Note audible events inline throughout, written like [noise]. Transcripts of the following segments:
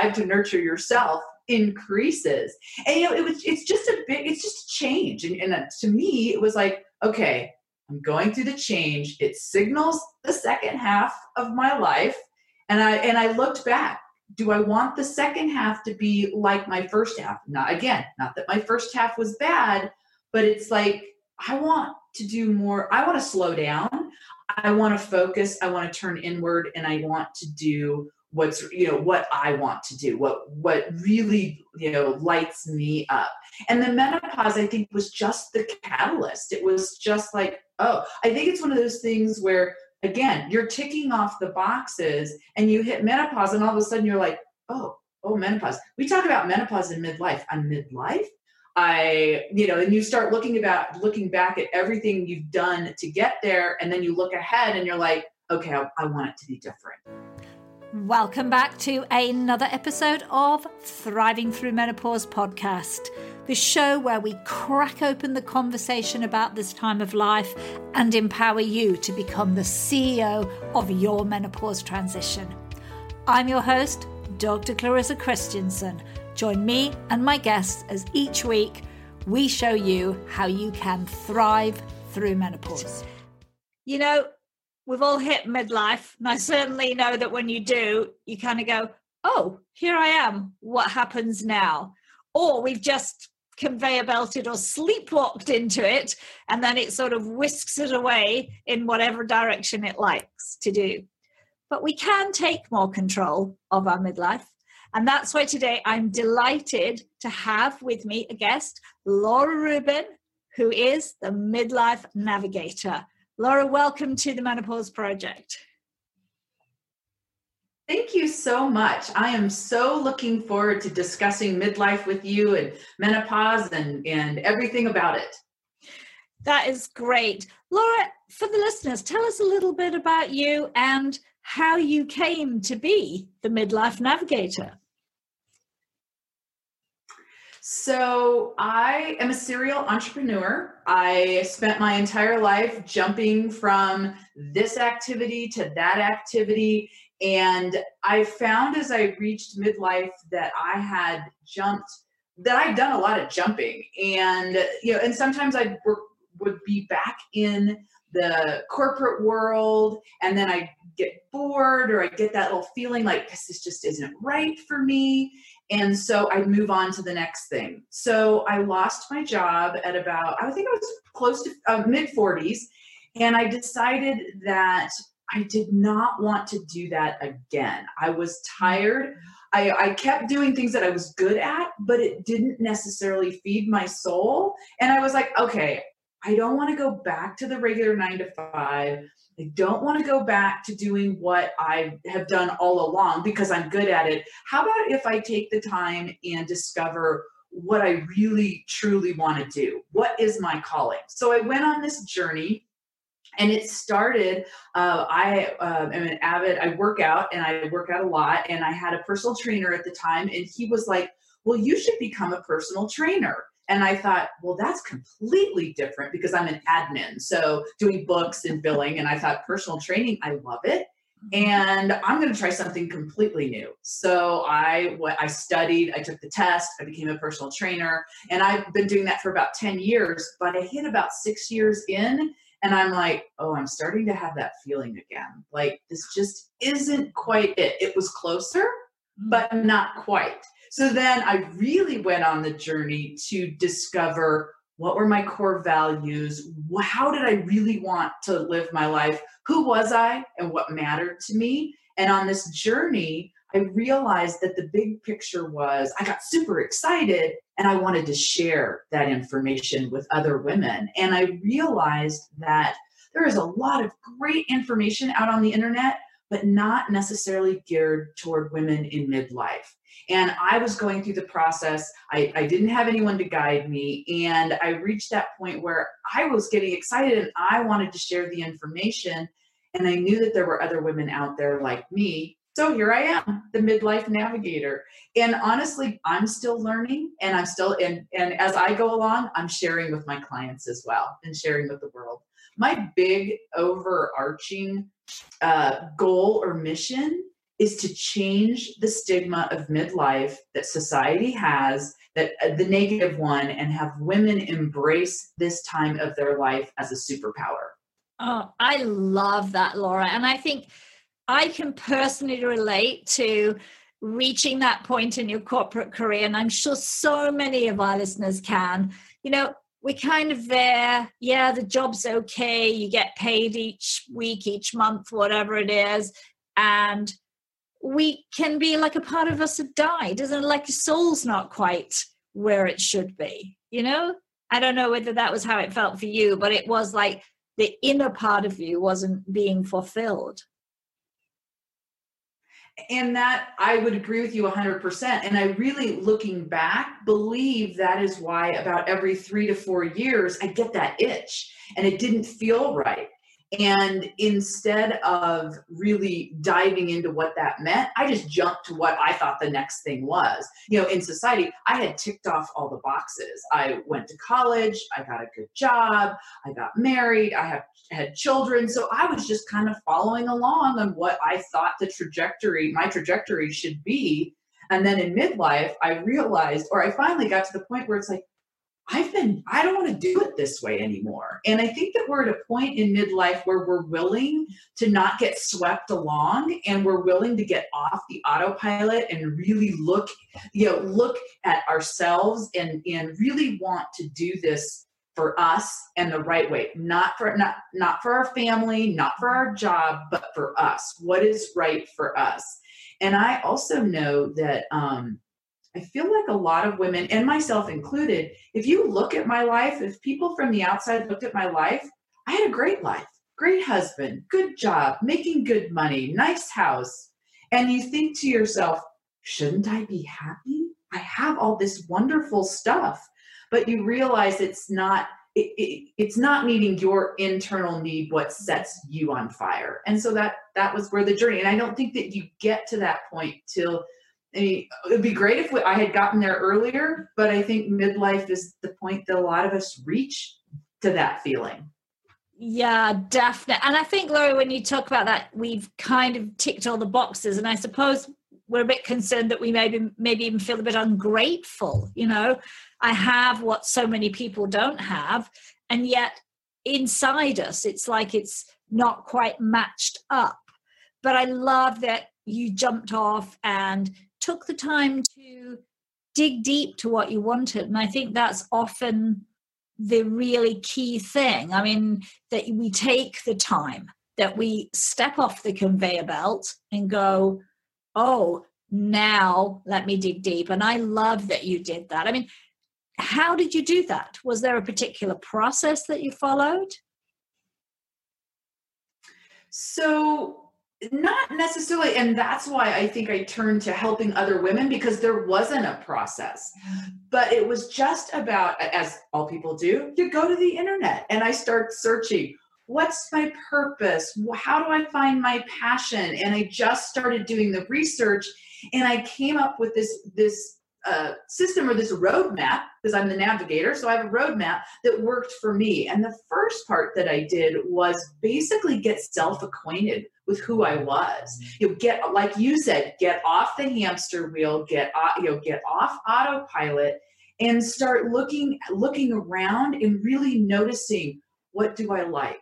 drive to nurture yourself increases. And you know, it was it's just a big, it's just change. And, and uh, to me, it was like, okay, I'm going through the change. It signals the second half of my life. And I and I looked back. Do I want the second half to be like my first half? Not again, not that my first half was bad, but it's like I want to do more. I want to slow down. I want to focus. I want to turn inward and I want to do what's you know what i want to do what what really you know lights me up. And the menopause i think was just the catalyst. It was just like oh i think it's one of those things where again you're ticking off the boxes and you hit menopause and all of a sudden you're like oh oh menopause. We talk about menopause in midlife. I'm midlife. I you know and you start looking about looking back at everything you've done to get there and then you look ahead and you're like okay i, I want it to be different Welcome back to another episode of Thriving Through Menopause podcast, the show where we crack open the conversation about this time of life and empower you to become the CEO of your menopause transition. I'm your host, Dr. Clarissa Kristjansson. Join me and my guests as each week we show you how you can thrive through menopause. You know, we've all hit midlife. And I certainly know that when you do, you kind of go, oh, here I am. What happens now? Or we've just conveyor belted or sleepwalked into it, and then it sort of whisks it away in whatever direction it likes to do. But we can take more control of our midlife. And that's why today I'm delighted to have with me a guest, Laura Rubin, who is the Midlife Navigator. Laura, welcome to the Menopause Project. Thank you so much. I am so looking forward to discussing midlife with you and menopause and, and everything about it. That is great. Laura, for the listeners, tell us a little bit about you and how you came to be the midlife navigator. So, I am a serial entrepreneur. I spent my entire life jumping from this activity to that activity. And I found as I reached midlife that I had jumped, that I'd done a lot of jumping. And, you know, and sometimes I would be back in the corporate world and then I get bored or I get that little feeling like this just isn't right for me. And so I'd move on to the next thing. So I lost my job at about, I think I was close to uh, mid 40s. And I decided that I did not want to do that again. I was tired. I, I, kept doing things that I was good at, but it didn't necessarily feed my soul. And I was like, okay, I don't want to go back to the regular nine to five. I don't want to go back to doing what I have done all along because I'm good at it. How about if I take the time and discover what I really truly want to do? What is my calling? So I went on this journey and it started uh, i uh, am an avid i work out and i work out a lot and i had a personal trainer at the time and he was like well you should become a personal trainer and I thought, well, that's completely different because I'm an admin. So doing books and billing. And I thought personal training, I love it. Mm-hmm. And I'm going to try something completely new. So I what I studied, I took the test, I became a personal trainer, and I've been doing that for about 10 years, but I hit about 6 years in and I'm like, "Oh, I'm starting to have that feeling again. Like this just isn't quite it. It was closer, but mm-hmm. not quite." So then I really went on the journey to discover what were my core values? How did I really want to live my life? Who was I and what mattered to me? And on this journey, I realized that the big picture was I got super excited and I wanted to share that information with other women. And I realized that there is a lot of great information out on the internet, but not necessarily geared toward women in midlife. And I was going through the process. I, I didn't have anyone to guide me. And I reached that point where I was getting excited and I wanted to share the information. And I knew that there were other women out there like me. So here I am, the midlife navigator. And honestly, I'm still learning and I'm still, and, and as I go along, I'm sharing with my clients as well and sharing with the world. My big overarching uh, goal or mission is to change the stigma of midlife that society has that uh, the negative one and have women embrace this time of their life as a superpower. Oh i love that laura. And i think i can personally relate to reaching that point in your corporate career and i'm sure so many of our listeners can. You know we're kind of there. Yeah the job's okay. You get paid each week each month whatever it is. And we can be like a part of us have died isn't it? Like your soul's not quite where it should be you know? I don't know whether that was how it felt for you but it was like the inner part of you wasn't being fulfilled. And that i would agree with you 100% and i really looking back believe that is why about every three to four years i get that itch. And it didn't feel right and instead of really diving into what that meant, I just jumped to what I thought the next thing was. You know, in society, I had ticked off all the boxes. I went to college, I got a good job, I got married, I have had children. So I was just kind of following along on what I thought the trajectory, my trajectory should be. And then in midlife, I realized, or I finally got to the point where it's like, I've been, I don't want to do it this way anymore. And I think that we're at a point in midlife where we're willing to not get swept along and we're willing to get off the autopilot and really look, you know, look at ourselves and, and really want to do this for us and the right way. Not for not not for our family not for our job but for us. What is right for us? And i also know that um I feel like a lot of women, and myself included, if you look at my life, if people from the outside looked at my life, I had a great life, great husband, good job, making good money, nice house. And you think to yourself, shouldn't I be happy? I have all this wonderful stuff. But you realize it's not. It, it, it's not meeting your internal need what sets you on fire and so that that was where the journey and i don't think that you get to that point till I mean, it'd be great if we, I had gotten there earlier, but I think midlife is the point that a lot of us reach to that feeling. Yeah, definitely. And I think, Laura, when you talk about that, we've kind of ticked all the boxes. And I suppose we're a bit concerned that we maybe maybe even feel a bit ungrateful. You know, I have what so many people don't have, and yet inside us, it's like it's not quite matched up. But I love that you jumped off and took the time to dig deep to what you wanted. And I think that's often the really key thing. I mean, that we take the time, that we step off the conveyor belt and go, oh, now let me dig deep. And I love that you did that. I mean, how did you do that? Was there a particular process that you followed? So, not necessarily and that's why i think i turned to helping other women because there wasn't a process but it was just about as all people do you go to the internet and i start searching what's my purpose how do i find my passion and i just started doing the research and i came up with this this uh, system or this roadmap because I'm the navigator. So I have a roadmap that worked for me. And the first part that I did was basically get self acquainted with who I was. You know, get like you said, get off the hamster wheel, get off, you know, get off autopilot, and start looking looking around and really noticing what do I like,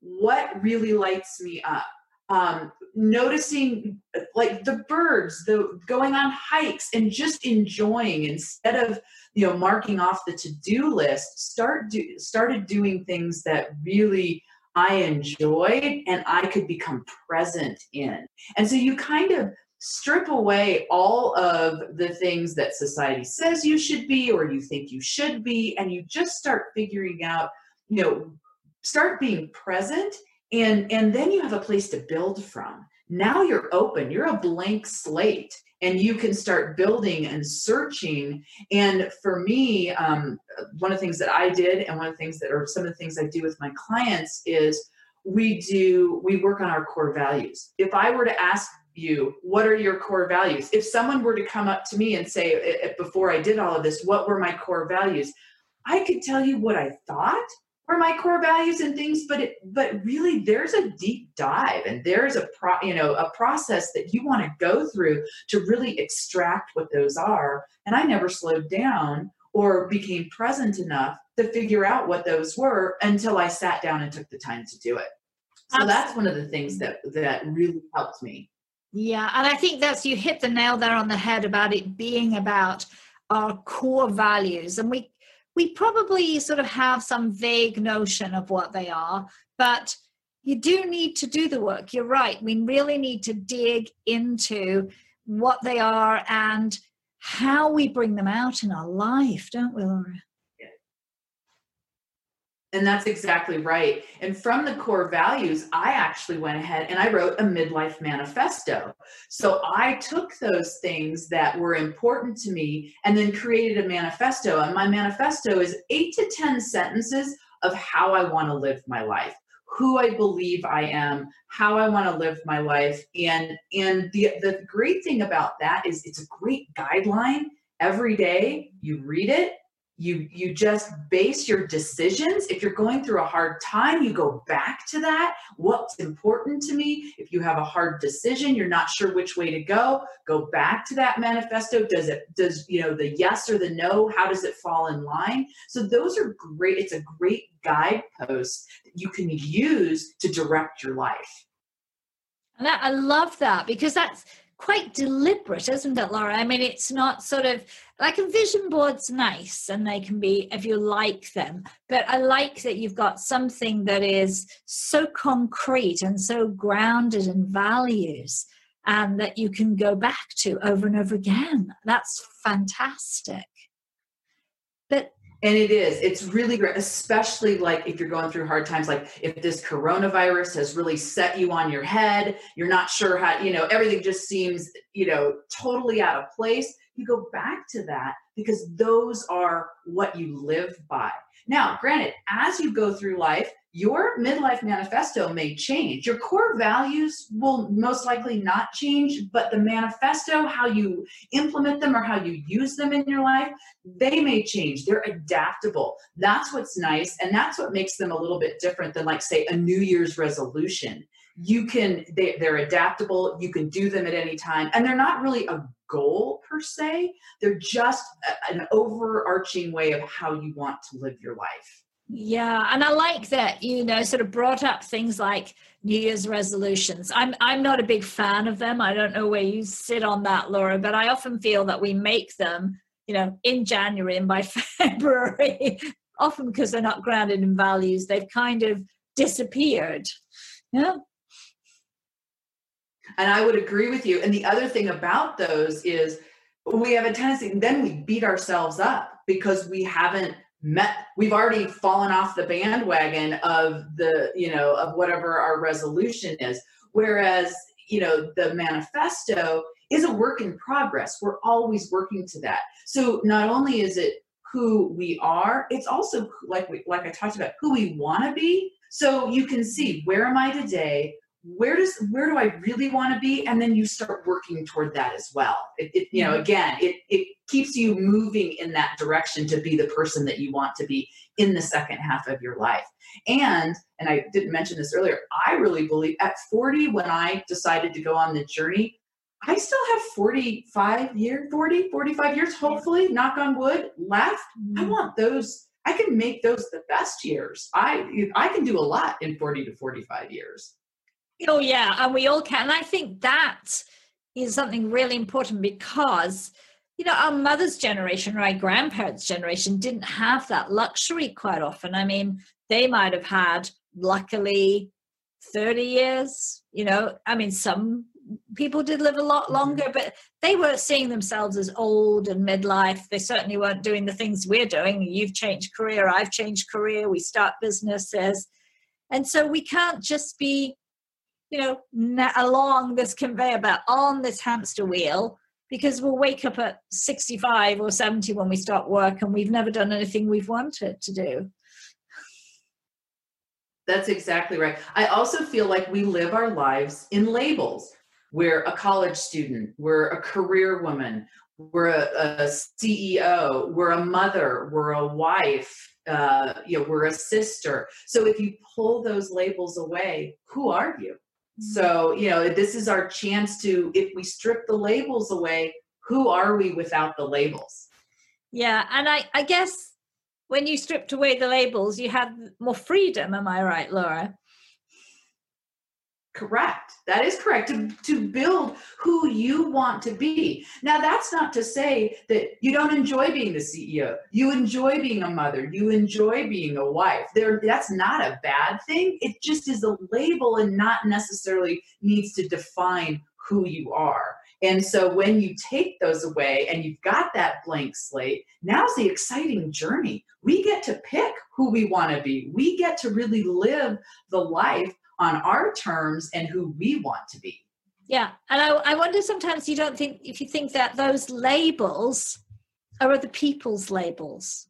what really lights me up um, noticing like the birds the going on hikes and just enjoying instead of you know marking off the to-do list start do, started doing things that really i enjoyed and i could become present in. And so you kind of strip away all of the things that society says you should be or you think you should be and you just start figuring out you know start being present and and then you have a place to build from now you're open. You're a blank slate and you can start building and searching. And for me um, one of the things that i did and one of the things that are some of the things i do with my clients is we do we work on our core values. If i were to ask you what are your core values? If someone were to come up to me and say before i did all of this what were my core values? I could tell you what i thought are my core values and things but it, but really there's a deep dive and there's a pro, you know a process that you want to go through to really extract what those are. And i never slowed down or became present enough to figure out what those were until i sat down and took the time to do it. So Absolutely. that's one of the things that that really helped me. Yeah and i think that's you hit the nail there on the head about it being about our core values. And we we probably sort of have some vague notion of what they are, but you do need to do the work. You're right. We really need to dig into what they are and how we bring them out in our life, don't we, Laura? And that's exactly right. And from the core values, I actually went ahead and I wrote a midlife manifesto. So I took those things that were important to me and then created a manifesto. And my manifesto is eight to 10 sentences of how I want to live my life who I believe I am, how I want to live my life. And and the the great thing about that is it's a great guideline. Every day you read it, you you just base your decisions. If you're going through a hard time you go back to that. What's important to me? If you have a hard decision you're not sure which way to go go back to that manifesto. Does it does you know the yes or the no how does it fall in line? So those are great it's a great guidepost that you can use to direct your life. And I love that because that's quite deliberate, isn't it, Laura? I mean, it's not sort of like a vision board's nice and they can be if you like them, but I like that you've got something that is so concrete and so grounded in values and that you can go back to over and over again. That's fantastic. But and it is. It's really great, especially like if you're going through hard times, like if this coronavirus has really set you on your head, you're not sure how, you know, everything just seems, you know, totally out of place. You go back to that because those are what you live by. Now, granted, as you go through life, your midlife manifesto may change. Your core values will most likely not change, but the manifesto, how you implement them or how you use them in your life, they may change. They're adaptable. That's what's nice. And that's what makes them a little bit different than, like, say, a New Year's resolution. You can, they, they're adaptable. You can do them at any time. And they're not really a goal per se, they're just an overarching way of how you want to live your life. Yeah, and I like that you know sort of brought up things like New Year's resolutions. I'm I'm not a big fan of them. I don't know where you sit on that, Laura, but I often feel that we make them, you know, in January and by [laughs] February, often because they're not grounded in values, they've kind of disappeared. Yeah. And I would agree with you. And the other thing about those is we have a tendency, then we beat ourselves up because we haven't met we've already fallen off the bandwagon of the you know of whatever our resolution is. Whereas you know the manifesto is a work in progress. We're always working to that. So not only is it who we are it's also like we like i talked about who we want to be. So you can see where am i today? Where does where do i really want to be? And then you start working toward that as well. It, it, you know mm-hmm. again it it keeps you moving in that direction to be the person that you want to be in the second half of your life and and i didn't mention this earlier i really believe at 40 when i decided to go on the journey i still have 45 years 40 45 years hopefully knock on wood left i mm-hmm. want those i can make those the best years i i can do a lot in 40 to 45 years Oh, yeah. And we all can. And I think that is something really important because, you know, our mother's generation or our grandparents' generation didn't have that luxury quite often. I mean, they might have had, luckily, 30 years, you know, I mean, some people did live a lot mm-hmm. longer, but they were seeing themselves as old and midlife. They certainly weren't doing the things we're doing. You've changed career, I've changed career, we start businesses. And so we can't just be you know, along this conveyor belt on this hamster wheel because we'll wake up at 65 or 70 when we start work and we've never done anything we've wanted to do. That's exactly right. I also feel like we live our lives in labels. We're a college student, we're a career woman, we're a, a ceo we're a mother we're a wife uh, you know we're a sister so if you pull those labels away who are you. So you know this is our chance to if we strip the labels away who are we without the labels? Yeah and i i guess when you stripped away the labels you had more freedom am i right laura Correct. That is correct. To, to build who you want to be. Now, that's not to say that you don't enjoy being the CEO. You enjoy being a mother. You enjoy being a wife. There, that's not a bad thing. It just is a label and not necessarily needs to define who you are. And so when you take those away and you've got that blank slate, now's the exciting journey. We get to pick who we want to be. We get to really live the life on our terms and who we want to be. Yeah. And I, I wonder sometimes you don't think, if you think that those labels are other people's labels.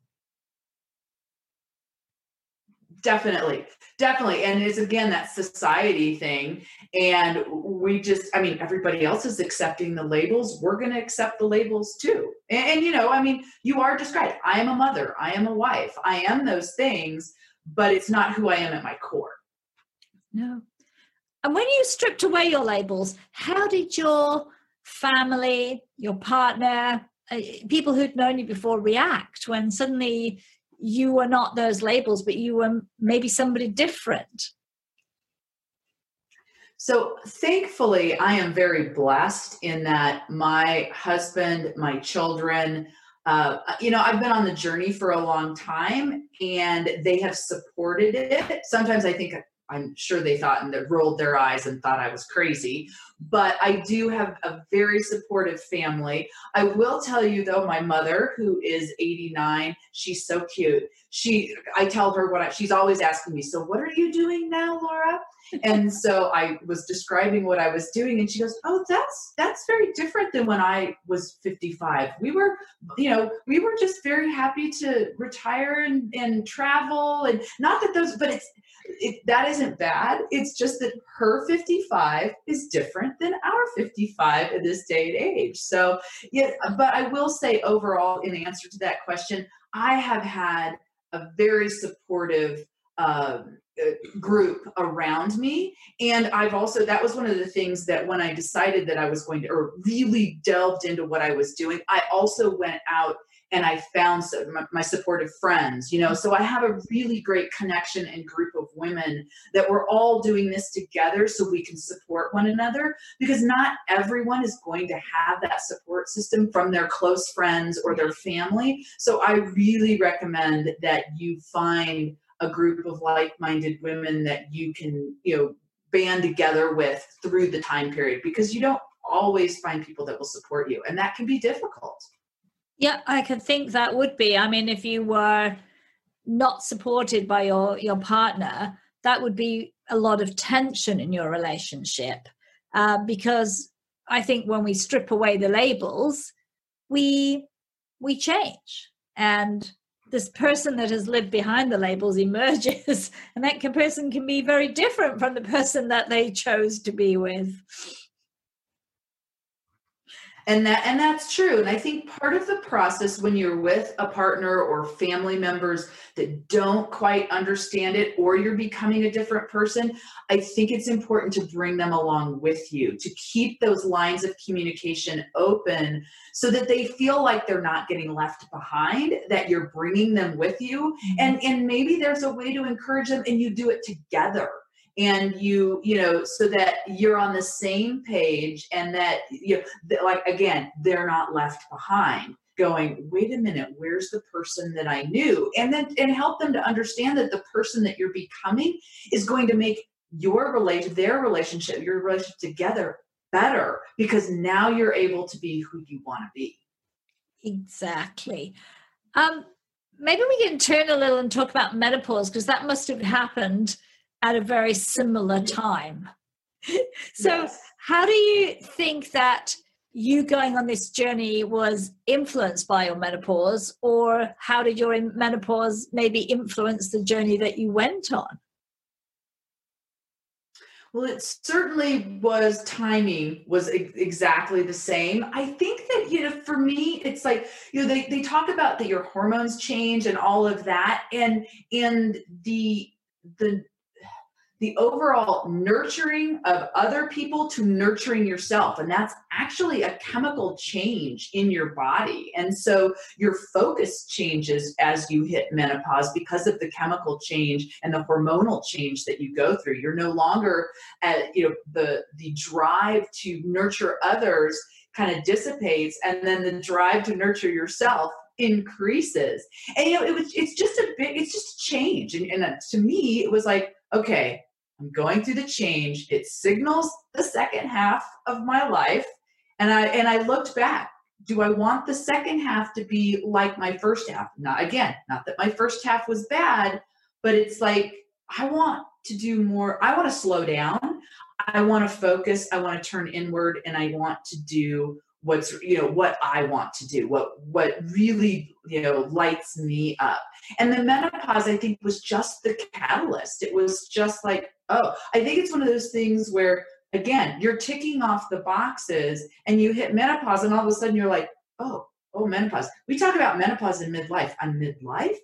Definitely. Definitely. And it's again that society thing. And we just, I mean, everybody else is accepting the labels. We're going to accept the labels too. And, and, you know, I mean, you are described. I am a mother. I am a wife. I am those things, but it's not who I am at my core. No. And when you stripped away your labels, how did your family, your partner, uh, people who'd known you before react when suddenly you were not those labels, but you were maybe somebody different? So, thankfully, I am very blessed in that my husband, my children, uh, you know, I've been on the journey for a long time and they have supported it. Sometimes I think I'm sure they thought and rolled their eyes and thought I was crazy. But I do have a very supportive family. I will tell you though, my mother, who is 89, she's so cute. She, I tell her what I, she's always asking me, so what are you doing now, Laura? and [laughs] so I was describing what I was doing, and she goes, "Oh, that's that's very different than when I was 55. We were, you know, we were just very happy to retire and, and travel, and not that those, but it's it, that isn't bad. It's just that her 55 is different than our 55 at this day and age. So, yeah, but I will say overall, in answer to that question, I have had a very supportive um, uh, group around me. And I've also, that was one of the things that when I decided that I was going to, or really delved into what I was doing, I also went out and I found some, my, my, supportive friends, you know. So I have a really great connection and group of women that we're all doing this together so we can support one another because not everyone is going to have that support system from their close friends or their family. So I really recommend that you find a group of like-minded women that you can, you know, band together with through the time period because you don't always find people that will support you and that can be difficult. Yeah, I can think that would be. I mean, if you were not supported by your your partner, that would be a lot of tension in your relationship. Uh, because I think when we strip away the labels, we we change, and this person that has lived behind the labels [laughs] emerges, and that person can be very different from the person that they chose to be with and that and that's true. And i think part of the process when you're with a partner or family members that don't quite understand it or you're becoming a different person i think it's important to bring them along with you to keep those lines of communication open so that they feel like they're not getting left behind that you're bringing them with you. Mm-hmm. and and maybe there's a way to encourage them and you do it together and you you know so that you're on the same page and that you know, like again they're not left behind going wait a minute where's the person that i knew? And then and help them to understand that the person that you're becoming is going to make your relation their relationship your relationship together better because now you're able to be who you want to be. Exactly. Um maybe we can turn a little and talk about menopause because that must have happened at a very similar time. [laughs] so, yes. how do you think that you going on this journey was influenced by your menopause, or how did your menopause maybe influence the journey that you went on? Well, it certainly was timing was exactly the same. I think that, you know, for me, it's like, you know, they, they talk about that your hormones change and all of that. And, and the, the the overall nurturing of other people to nurturing yourself. And that's actually a chemical change in your body. And so your focus changes as you hit menopause because of the chemical change and the hormonal change that you go through. You're no longer at, you know, the, the drive to nurture others kind of dissipates and then the drive to nurture yourself increases and you know it was it's just a big it's just change and, and uh, to me it was like okay I'm going through the change. It signals the second half of my life. And I and I looked back. Do I want the second half to be like my first half? Not again, not that my first half was bad, but it's like I want to do more. I want to slow down. I want to focus. I want to turn inward and I want to do what's you know what i want to do what what really you know lights me up. And the menopause i think was just the catalyst. It was just like oh i think it's one of those things where again you're ticking off the boxes and you hit menopause and all of a sudden you're like oh oh menopause. We talk about menopause in midlife. I'm midlife.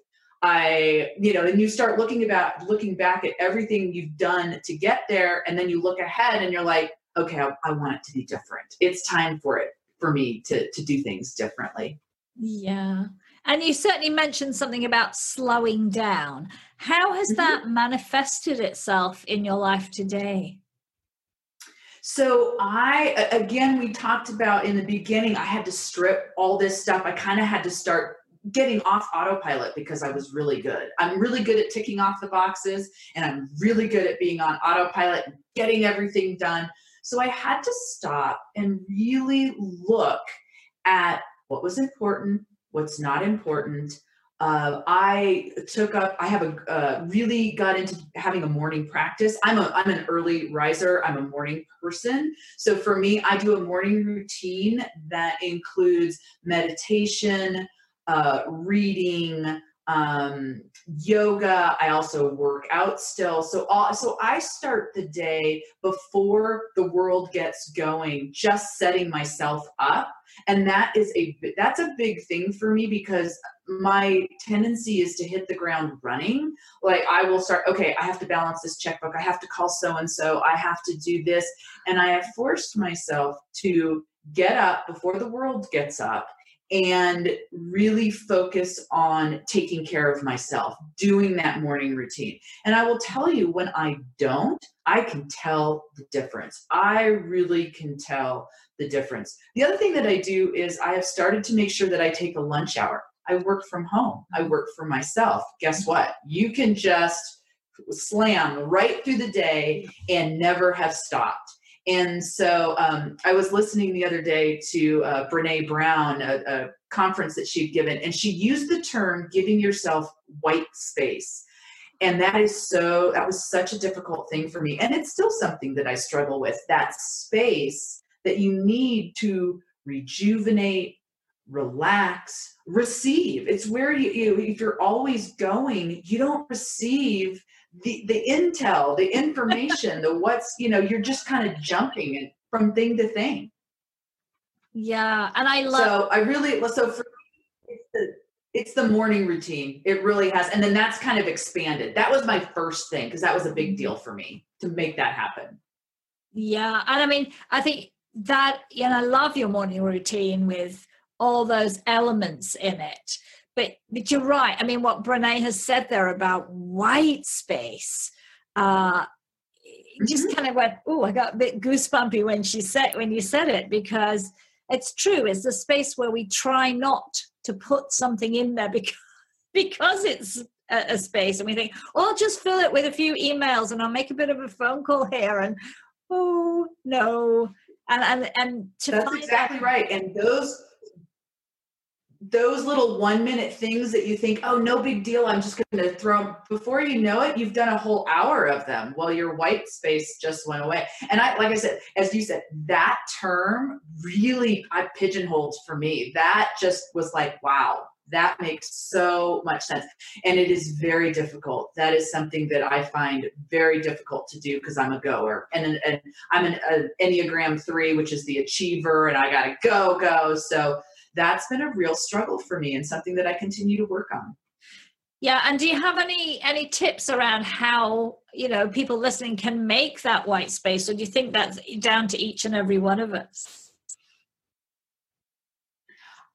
I you know and you start looking about looking back at everything you've done to get there and then you look ahead and you're like okay I, I want it to be different. It's time for it for me to to do things differently yeah and you certainly mentioned something about slowing down how has mm-hmm. that manifested itself in your life today so I again we talked about in the beginning I had to strip all this stuff. I kind of had to start getting off autopilot because I was really good. I'm really good at ticking off the boxes and I'm really good at being on autopilot and getting everything done. So I had to stop and really look at what was important, what's not important. Uh, I took up. I have a uh, really got into having a morning practice. I'm a I'm an early riser. I'm a morning person. So for me, I do a morning routine that includes meditation, uh, reading, um, yoga. I also work out still. So, all, so I start the day before the world gets going, just setting myself up, and that is a that's a big thing for me because my tendency is to hit the ground running. Like I will start. Okay, I have to balance this checkbook. I have to call so and so. I have to do this, and I have forced myself to get up before the world gets up and really focus on taking care of myself, doing that morning routine. And I will tell you, when I don't, I can tell the difference. I really can tell the difference. The other thing that I do is I have started to make sure that I take a lunch hour. I work from home, I work for myself. Guess mm-hmm. what? You can just slam right through the day and never have stopped. And so um, I was listening the other day to uh, Brene Brown, a, a conference that she'd given, and she used the term giving yourself white space. And that is so, that was such a difficult thing for me. And it's still something that I struggle with that space that you need to rejuvenate, relax, receive. It's where you, you if you're always going, you don't receive the the intel, the information, the what's you know, you're just kind of jumping from thing to thing. Yeah, and I love. So I really so for it's the, it's the morning routine. It really has, and then that's kind of expanded. That was my first thing because that was a big mm-hmm. deal for me to make that happen. Yeah, and I mean, I think that, know, I love your morning routine with all those elements in it. But but you're right. I mean, what Brene has said there about white space, uh, just mm-hmm. kind of went, oh, I got a bit goosebumpy when she said when you said it because it's true. It's the space where we try not to put something in there [laughs] because because it's a, a space, and we think, oh, I'll just fill it with a few emails, and I'll make a bit of a phone call here, and oh no, and and and to that's exactly out- right. And those those little one minute things that you think, oh, no big deal, I'm just going to throw before you know it, you've done a whole hour of them while your white space just went away. And I, like I said, as you said, that term really I pigeonholed for me. That just was like, wow, That makes so much sense. And it is very difficult. That is something that I find very difficult to do because I'm a goer. And, and I'm an, Enneagram 3, which is the achiever, and I got to go, go. So that's been a real struggle for me and something that I continue to work on. Yeah, and do you have any any tips around how you know people listening can make that white space, or do you think that's down to each and every one of us?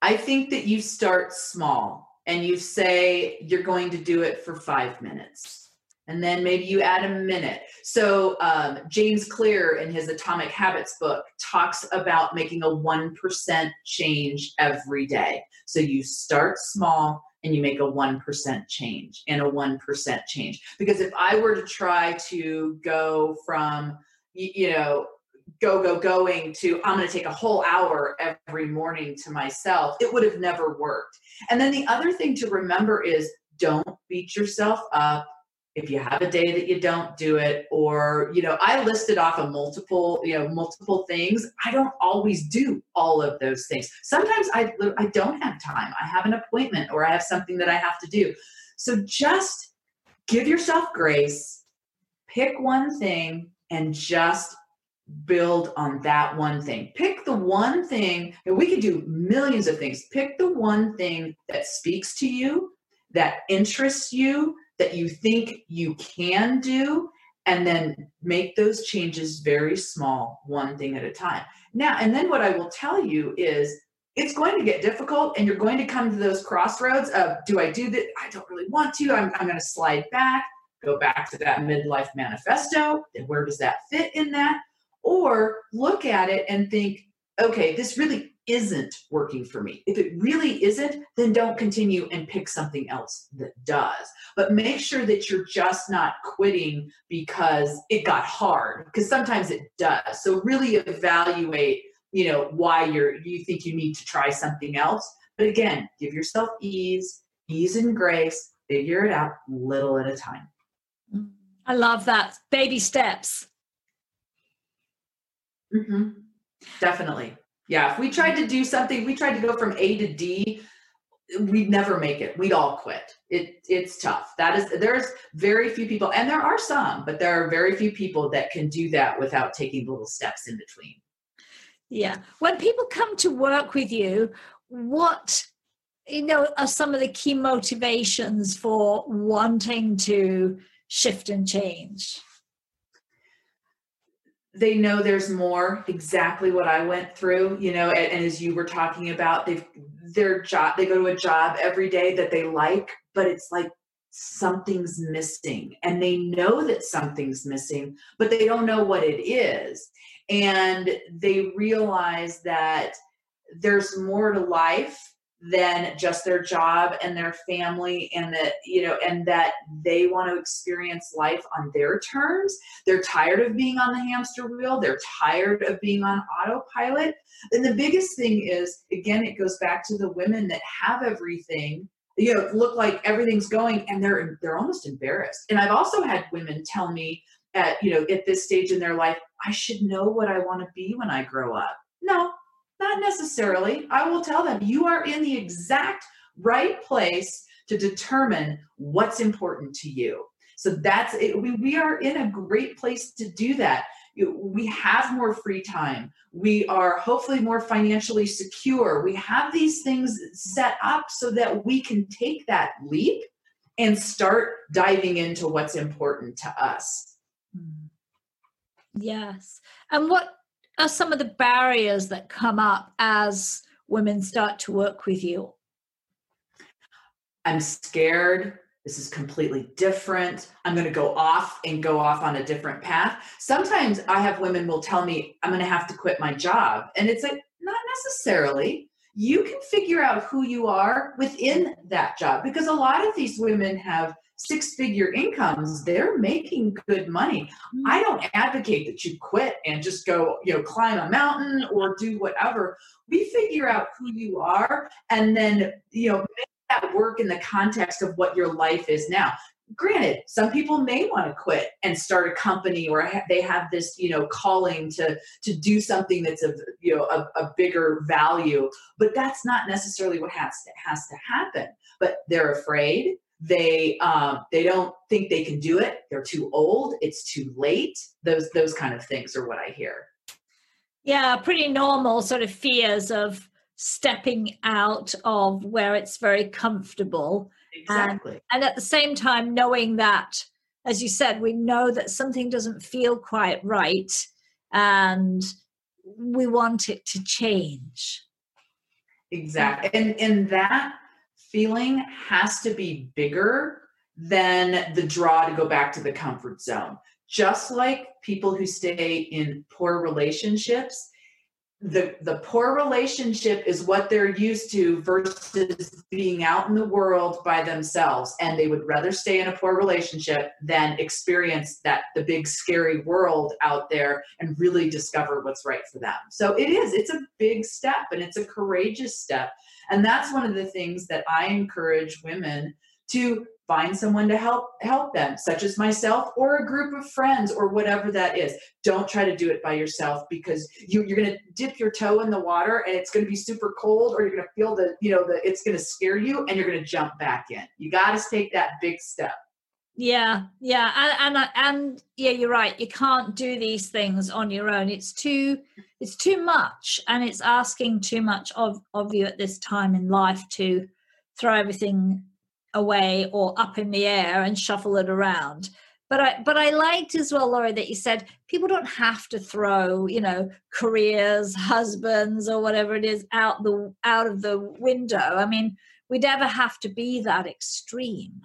I think that you start small and you say you're going to do it for five minutes. And then maybe you add a minute. So, um, James Clear in his Atomic Habits book talks about making a 1% change every day. So, you start small and you make a 1% change and a 1% change. Because if I were to try to go from, you know, go go going to i'm going to take a whole hour every morning to myself it would have never worked and then the other thing to remember is don't beat yourself up if you have a day that you don't do it or you know i listed off a multiple you know multiple things i don't always do all of those things sometimes i i don't have time i have an appointment or i have something that i have to do so just give yourself grace pick one thing and just build on that one thing. Pick the one thing, and we could do millions of things. Pick the one thing that speaks to you, that interests you, that you think you can do, and then make those changes very small, one thing at a time. Now, and then what I will tell you is it's going to get difficult and you're going to come to those crossroads of do I do that? I don't really want to. I'm, I'm going to slide back, go back to that midlife manifesto. And where does that fit in that? or look at it and think, okay, this really isn't working for me. If it really isn't, then don't continue and pick something else that does. But make sure that you're just not quitting because it got hard, because sometimes it does. So really evaluate, you know, why you're you think you need to try something else. But again, give yourself ease, ease and grace, figure it out little at a time. I love that. Baby steps. Mm-hmm. Definitely. Yeah. If we tried to do something, we tried to go from A to D, we'd never make it. We'd all quit. It it's tough. That is there's very few people, and there are some, but there are very few people that can do that without taking little steps in between. Yeah. When people come to work with you, what you know are some of the key motivations for wanting to shift and change? They know there's more exactly what i went through you know and, and, as you were talking about they've their job they go to a job every day that they like but it's like something's missing. And they know that something's missing but they don't know what it is. And they realize that there's more to life than just their job and their family and that you know and that they want to experience life on their terms. They're tired of being on the hamster wheel. They're tired of being on autopilot. And the biggest thing is again it goes back to the women that have everything you know look like everything's going and they're they're almost embarrassed. And i've also had women tell me at you know at this stage in their life i should know what i want to be when i grow up. No not necessarily. I will tell them you are in the exact right place to determine what's important to you. So that's it. We, we are in a great place to do that. We have more free time. We are hopefully more financially secure. We have these things set up so that we can take that leap and start diving into what's important to us. Hmm. Yes. And what are some of the barriers that come up as women start to work with you? I'm scared. This is completely different. I'm going to go off and go off on a different path. Sometimes I have women will tell me I'm going to have to quit my job. And it's like, not necessarily. You can figure out who you are within that job because a lot of these women have six figure incomes, they're making good money. Mm-hmm. I don't advocate that you quit and just go, you know, climb a mountain or do whatever. We figure out who you are and then, you know, make that work in the context of what your life is now. Granted some people may want to quit and start a company or they have this you know calling to to do something that's of you know a, a bigger value but that's not necessarily what has to has to happen. But they're afraid. They um, they don't think they can do it. They're too old. It's too late. Those those kind of things are what i hear. Yeah pretty normal sort of fears of stepping out of where it's very comfortable exactly and, and at the same time knowing that as you said we know that something doesn't feel quite right and we want it to change exactly and and that feeling has to be bigger than the draw to go back to the comfort zone. Just like people who stay in poor relationships, the the poor relationship is what they're used to versus being out in the world by themselves. And they would rather stay in a poor relationship than experience that the big scary world out there and really discover what's right for them. So it is it's a big step and it's a courageous step. And that's one of the things that i encourage women to find someone to help help them such as myself or a group of friends or whatever that is. Don't try to do it by yourself because you, you're going to dip your toe in the water and it's going to be super cold or you're going to feel the you know the it's going to scare you and you're going to jump back in. You got to take that big step. Yeah yeah and, and and yeah you're right. You can't do these things on your own. It's too it's too much and it's asking too much of of you at this time in life to throw everything away or up in the air and shuffle it around. But I but I liked as well, Laura, that you said people don't have to throw, you know, careers, [laughs] husbands, or whatever it is out the out of the window. I mean, we never have to be that extreme.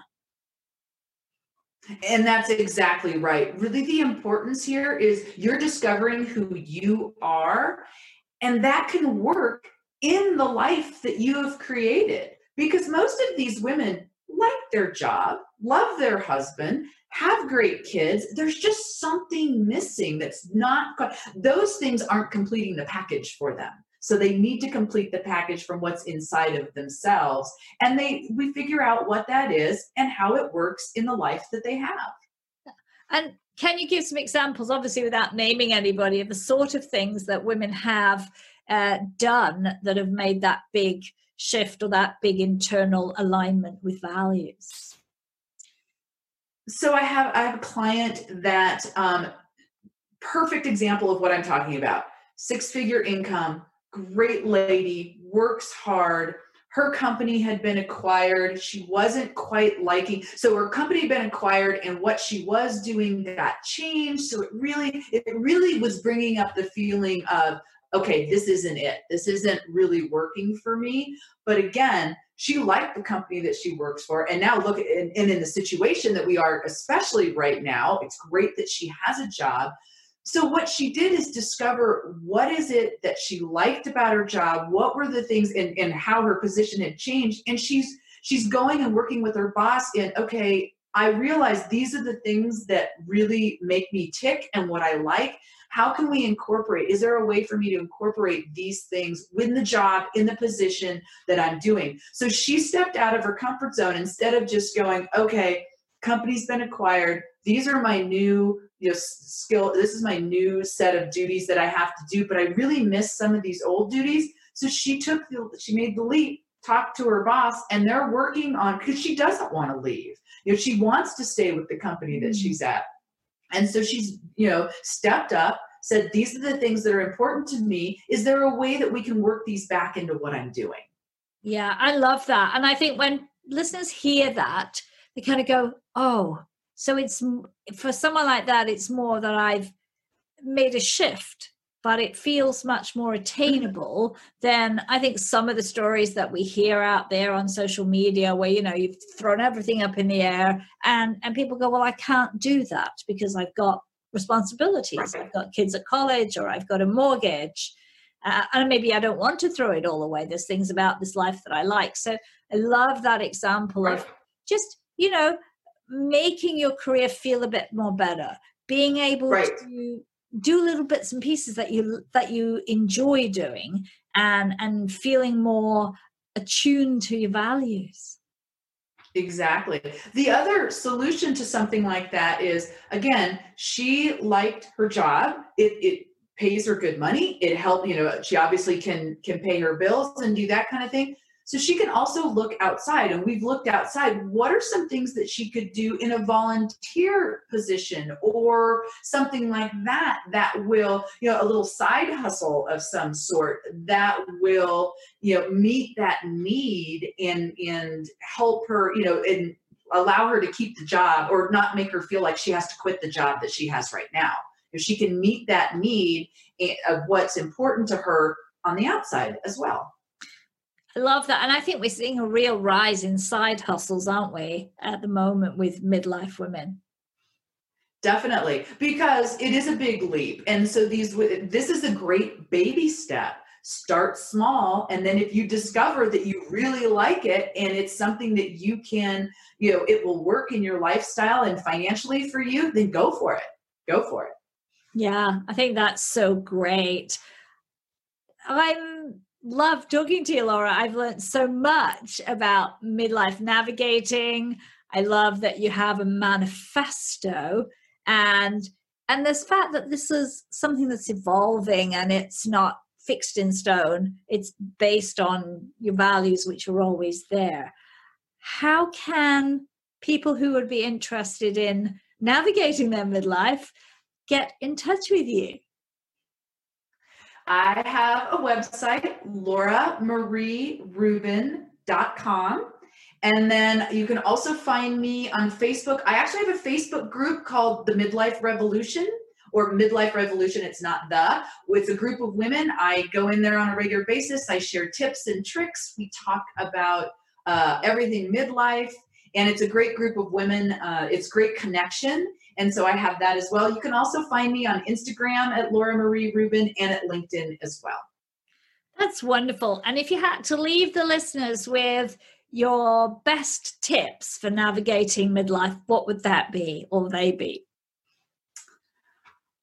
And that's exactly right. Really, the importance here is you're discovering who you are, and that can work in the life that you have created. Because most of these women like their job, love their husband, have great kids. There's just something missing that's not, those things aren't completing the package for them. So they need to complete the package from what's inside of themselves. And they we figure out what that is and how it works in the life that they have. And can you give some examples, obviously without naming anybody, of the sort of things that women have uh, done that have made that big shift or that big internal alignment with values? So I have I have a client that um, perfect example of what I'm talking about. Six figure income, great lady, works hard. Her company had been acquired. She wasn't quite liking. So her company had been acquired, and what she was doing got changed. So it really, it really was bringing up the feeling of okay, this isn't it. This isn't really working for me. But again, she liked the company that she works for. And now look, and, and in the situation that we are, especially right now, it's great that she has a job. So what she did is discover what is it that she liked about her job, what were the things and, and how her position had changed. And she's she's going and working with her boss in, okay, I realize these are the things that really make me tick and what I like. How can we incorporate is there a way for me to incorporate these things with the job in the position that i'm doing? So she stepped out of her comfort zone instead of just going okay company's been acquired. These are my new you know skill this is my new set of duties that i have to do but i really miss some of these old duties. So she took the she made the leap talked to her boss and they're working on because she doesn't want to leave you know she wants to stay with the company that mm-hmm. she's at and so she's, you know, stepped up, said, These are the things that are important to me. Is there a way that we can work these back into what I'm doing? Yeah, I love that. And I think when listeners hear that, they kind of go, Oh, so it's for someone like that, it's more that I've made a shift but it feels much more attainable than I think some of the stories that we hear out there on social media where you know you've thrown everything up in the air and and people go well I can't do that because I've got responsibilities. I've got kids at college or I've got a mortgage uh, and maybe I don't want to throw it all away. There's things about this life that I like. So I love that example of just you know making your career feel a bit more better being able right. to do little bits and pieces that you that you enjoy doing and and feeling more attuned to your values Exactly. The other solution to something like that is again, she liked her job. It it pays her good money. It helped, you know, she obviously can can pay her bills and do that kind of thing. So she can also look outside, and we've looked outside. What are some things that she could do in a volunteer position or something like that that will, you know, a little side hustle of some sort that will, you know, meet that need and and help her, you know, and allow her to keep the job or not make her feel like she has to quit the job that she has right now. If she can meet that need eh, of what's important to her on the outside as well. I love that. And I think we're seeing a real rise in side hustles, aren't we, at the moment with midlife women? Definitely, because it is a big leap. And so these this is a great baby step. Start small and then if you discover that you really like it and it's something that you can, you know, it will work in your lifestyle and financially for you, then go for it. Go for it. Yeah, I think that's so great. I'm love talking to you, Laura. I've learned so much about midlife navigating. I love that you have a manifesto and and this fact that this is something that's evolving and it's not fixed in stone. It's based on your values which are always there. How can people who would be interested in navigating their midlife get in touch with you? I have a website, lauramarierubin.com. And then you can also find me on Facebook. I actually have a Facebook group called the Midlife Revolution or Midlife Revolution. It's not the. It's a group of women. I go in there on a regular basis. I share tips and tricks. We talk about uh, everything midlife. And it's a great group of women. Uh, it's great connection. And so I have that as well. You can also find me on Instagram at Laura Marie Rubin and at LinkedIn as well. That's wonderful. And if you had to leave the listeners with your best tips for navigating midlife, what would that be or they be?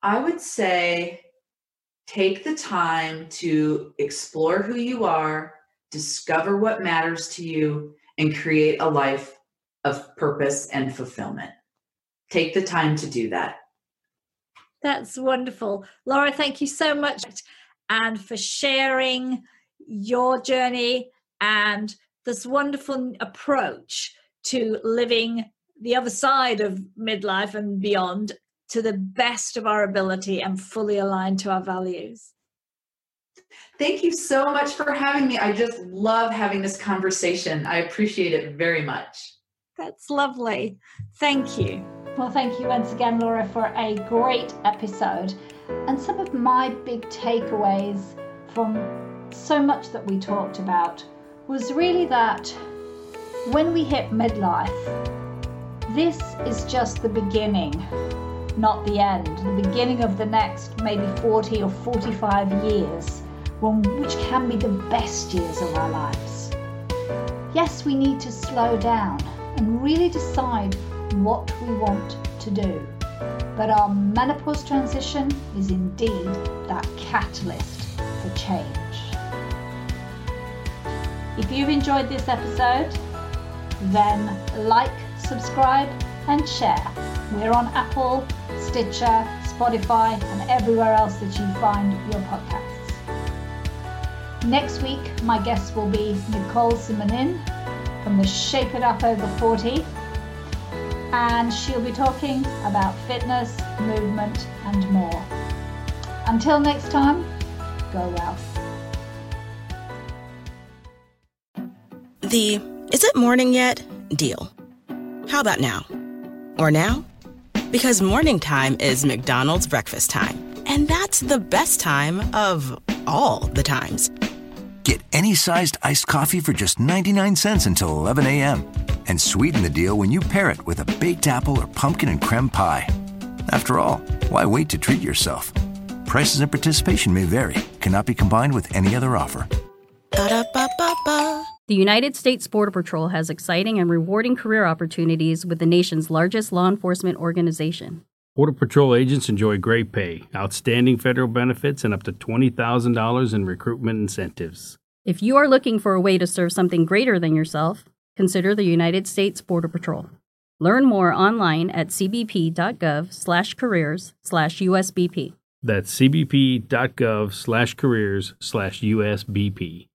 I would say take the time to explore who you are, discover what matters to you, and create a life of purpose and fulfillment take the time to do that. That's wonderful. Laura, thank you so much and for sharing your journey and this wonderful approach to living the other side of midlife and beyond to the best of our ability and fully aligned to our values. Thank you so much for having me. I just love having this conversation. I appreciate it very much. That's lovely. Thank you. Well, thank you once again, Laura, for a great episode. And some of my big takeaways from so much that we talked about was really that when we hit midlife, this is just the beginning, not the end. The beginning of the next maybe 40 or 45 years, which can be the best years of our lives. Yes, we need to slow down and really decide what we want to do. But our menopause transition is indeed that catalyst for change. If you've enjoyed this episode, then like, subscribe, and share. We're on Apple, Stitcher, Spotify, and everywhere else that you find your podcasts. Next week, my guest will be Nicole Simonin from the Shape It Up Over 40 and she'll be talking about fitness, movement, and more. Until next time, go well. The is it morning yet deal. How about now? Or now? Because morning time is McDonald's breakfast time. And that's the best time of all the times. Get any sized iced coffee for just 99 cents until 11 a.m and sweeten the deal when you pair it with a baked apple or pumpkin and creme pie. After all, why wait to treat yourself? Prices and participation may vary, cannot be combined with any other offer. Ba-da-ba-ba-ba. The United States Border Patrol has exciting and rewarding career opportunities with the nation's largest law enforcement organization. Border Patrol agents enjoy great pay, outstanding federal benefits, and up to $20,000 in recruitment incentives. If you are looking for a way to serve something greater than yourself, consider the United States Border Patrol. Learn more online at cbp.gov/careers/usbp. That's cbp.gov/careers/usbp.